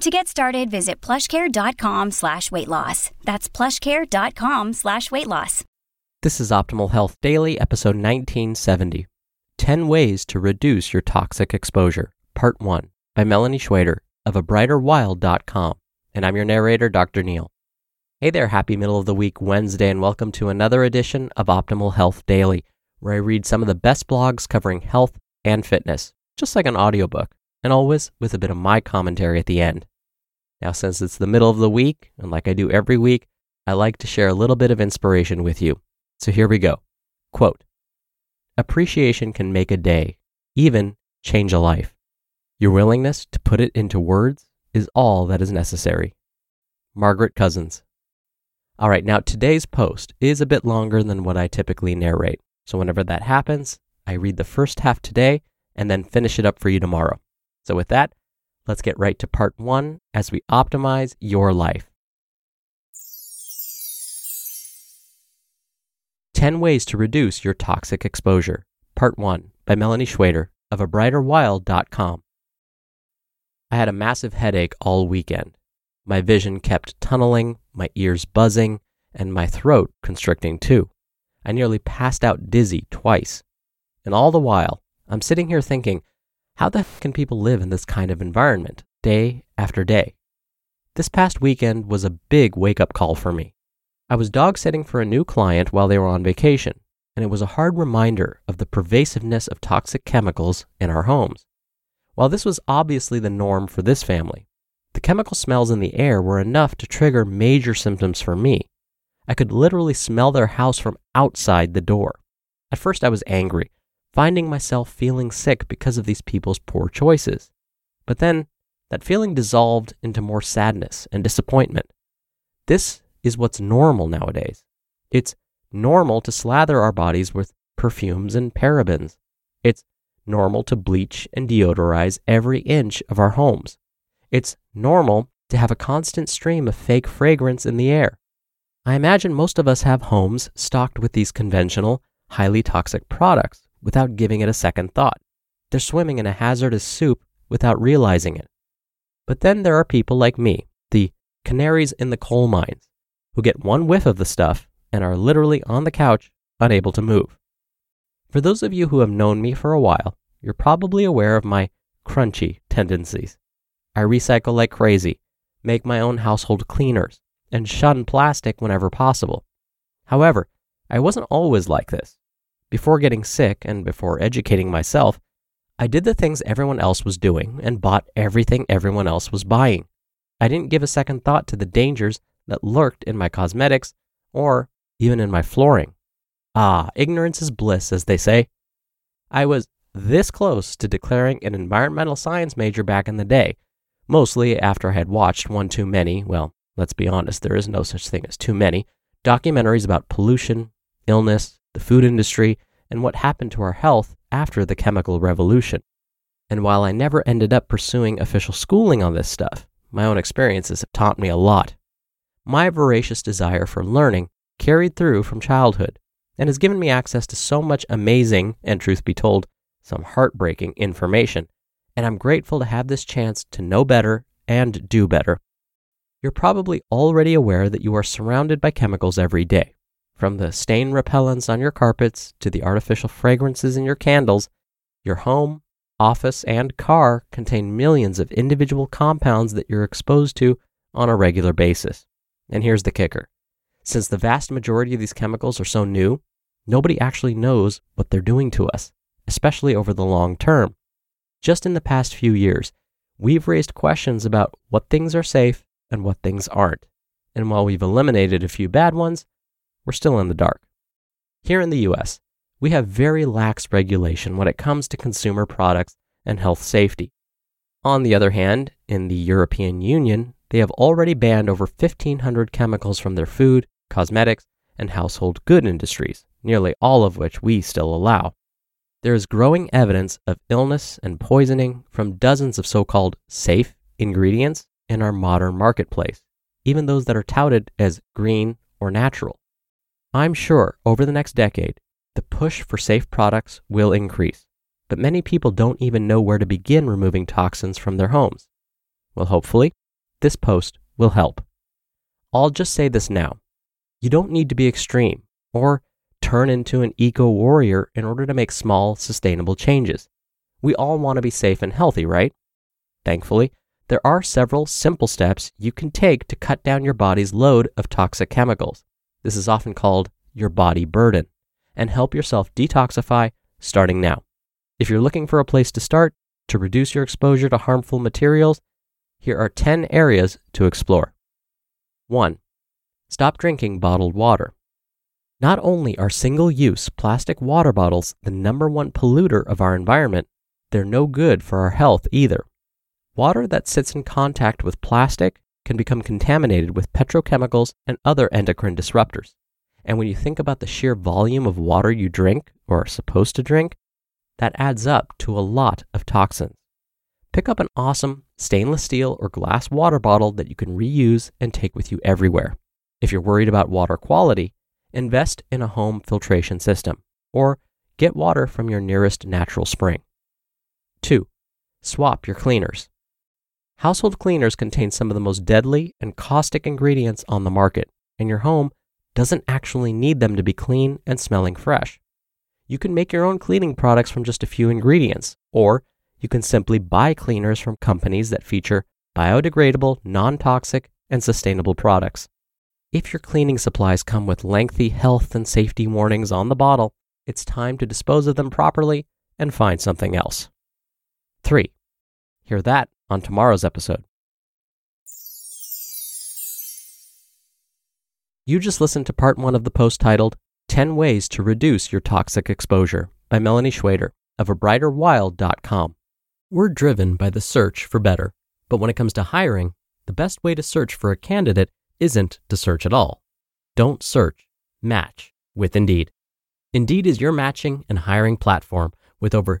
To get started, visit plushcare.com slash weight loss. That's plushcare.com slash weight loss. This is Optimal Health Daily, episode 1970 10 Ways to Reduce Your Toxic Exposure, Part 1, by Melanie Schweder of abrighterwild.com. And I'm your narrator, Dr. Neal. Hey there, happy middle of the week Wednesday, and welcome to another edition of Optimal Health Daily, where I read some of the best blogs covering health and fitness, just like an audiobook and always with a bit of my commentary at the end. Now, since it's the middle of the week, and like I do every week, I like to share a little bit of inspiration with you. So here we go. Quote Appreciation can make a day, even change a life. Your willingness to put it into words is all that is necessary. Margaret Cousins. All right, now today's post is a bit longer than what I typically narrate. So whenever that happens, I read the first half today and then finish it up for you tomorrow. So, with that, let's get right to part one as we optimize your life. 10 Ways to Reduce Your Toxic Exposure, Part 1 by Melanie Schweder of abrighterwild.com. I had a massive headache all weekend. My vision kept tunneling, my ears buzzing, and my throat constricting too. I nearly passed out dizzy twice. And all the while, I'm sitting here thinking, how the heck can people live in this kind of environment day after day? This past weekend was a big wake up call for me. I was dog sitting for a new client while they were on vacation, and it was a hard reminder of the pervasiveness of toxic chemicals in our homes. While this was obviously the norm for this family, the chemical smells in the air were enough to trigger major symptoms for me. I could literally smell their house from outside the door. At first, I was angry finding myself feeling sick because of these people's poor choices. But then that feeling dissolved into more sadness and disappointment. This is what's normal nowadays. It's normal to slather our bodies with perfumes and parabens. It's normal to bleach and deodorize every inch of our homes. It's normal to have a constant stream of fake fragrance in the air. I imagine most of us have homes stocked with these conventional, highly toxic products without giving it a second thought. They're swimming in a hazardous soup without realizing it. But then there are people like me, the canaries in the coal mines, who get one whiff of the stuff and are literally on the couch, unable to move. For those of you who have known me for a while, you're probably aware of my crunchy tendencies. I recycle like crazy, make my own household cleaners, and shun plastic whenever possible. However, I wasn't always like this. Before getting sick and before educating myself, I did the things everyone else was doing and bought everything everyone else was buying. I didn't give a second thought to the dangers that lurked in my cosmetics or even in my flooring. Ah, ignorance is bliss, as they say. I was this close to declaring an environmental science major back in the day, mostly after I had watched one too many, well, let's be honest, there is no such thing as too many, documentaries about pollution, illness, the food industry, and what happened to our health after the chemical revolution. And while I never ended up pursuing official schooling on this stuff, my own experiences have taught me a lot. My voracious desire for learning carried through from childhood and has given me access to so much amazing, and truth be told, some heartbreaking information, and I'm grateful to have this chance to know better and do better. You're probably already aware that you are surrounded by chemicals every day. From the stain repellents on your carpets to the artificial fragrances in your candles, your home, office, and car contain millions of individual compounds that you're exposed to on a regular basis. And here's the kicker since the vast majority of these chemicals are so new, nobody actually knows what they're doing to us, especially over the long term. Just in the past few years, we've raised questions about what things are safe and what things aren't. And while we've eliminated a few bad ones, we're still in the dark. Here in the US, we have very lax regulation when it comes to consumer products and health safety. On the other hand, in the European Union, they have already banned over 1,500 chemicals from their food, cosmetics, and household good industries, nearly all of which we still allow. There is growing evidence of illness and poisoning from dozens of so called safe ingredients in our modern marketplace, even those that are touted as green or natural. I'm sure over the next decade, the push for safe products will increase, but many people don't even know where to begin removing toxins from their homes. Well, hopefully, this post will help. I'll just say this now. You don't need to be extreme or turn into an eco warrior in order to make small, sustainable changes. We all want to be safe and healthy, right? Thankfully, there are several simple steps you can take to cut down your body's load of toxic chemicals. This is often called your body burden and help yourself detoxify starting now. If you're looking for a place to start to reduce your exposure to harmful materials, here are 10 areas to explore. 1. Stop drinking bottled water. Not only are single use plastic water bottles the number one polluter of our environment, they're no good for our health either. Water that sits in contact with plastic can become contaminated with petrochemicals and other endocrine disruptors. And when you think about the sheer volume of water you drink or are supposed to drink, that adds up to a lot of toxins. Pick up an awesome stainless steel or glass water bottle that you can reuse and take with you everywhere. If you're worried about water quality, invest in a home filtration system or get water from your nearest natural spring. 2. Swap your cleaners. Household cleaners contain some of the most deadly and caustic ingredients on the market, and your home doesn't actually need them to be clean and smelling fresh. You can make your own cleaning products from just a few ingredients, or you can simply buy cleaners from companies that feature biodegradable, non toxic, and sustainable products. If your cleaning supplies come with lengthy health and safety warnings on the bottle, it's time to dispose of them properly and find something else. 3. Hear that on tomorrow's episode. You just listened to part one of the post titled 10 Ways to Reduce Your Toxic Exposure by Melanie Schweder of abrighterwild.com. We're driven by the search for better, but when it comes to hiring, the best way to search for a candidate isn't to search at all. Don't search, match with Indeed. Indeed is your matching and hiring platform with over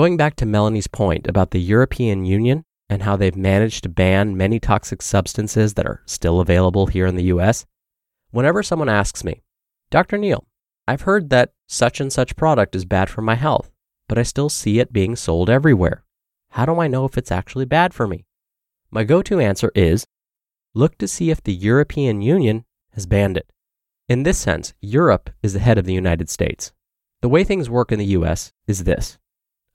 Going back to Melanie's point about the European Union and how they've managed to ban many toxic substances that are still available here in the US, whenever someone asks me, Dr. Neal, I've heard that such and such product is bad for my health, but I still see it being sold everywhere. How do I know if it's actually bad for me? My go to answer is look to see if the European Union has banned it. In this sense, Europe is the head of the United States. The way things work in the US is this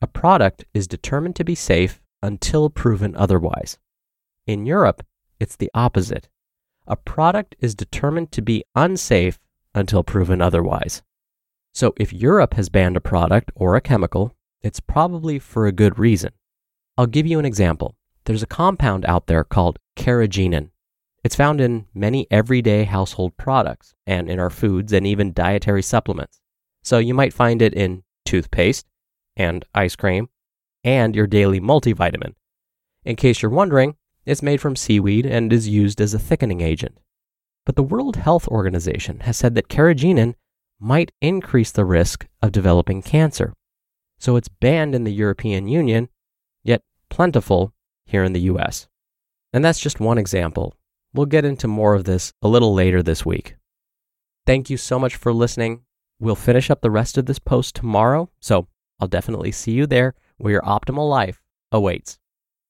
a product is determined to be safe until proven otherwise. In Europe, it's the opposite. A product is determined to be unsafe until proven otherwise. So if Europe has banned a product or a chemical, it's probably for a good reason. I'll give you an example. There's a compound out there called carrageenan. It's found in many everyday household products and in our foods and even dietary supplements. So you might find it in toothpaste and ice cream and your daily multivitamin. In case you're wondering, it's made from seaweed and is used as a thickening agent. But the World Health Organization has said that carrageenan might increase the risk of developing cancer. So it's banned in the European Union, yet plentiful here in the US. And that's just one example. We'll get into more of this a little later this week. Thank you so much for listening. We'll finish up the rest of this post tomorrow, so I'll definitely see you there where your optimal life awaits.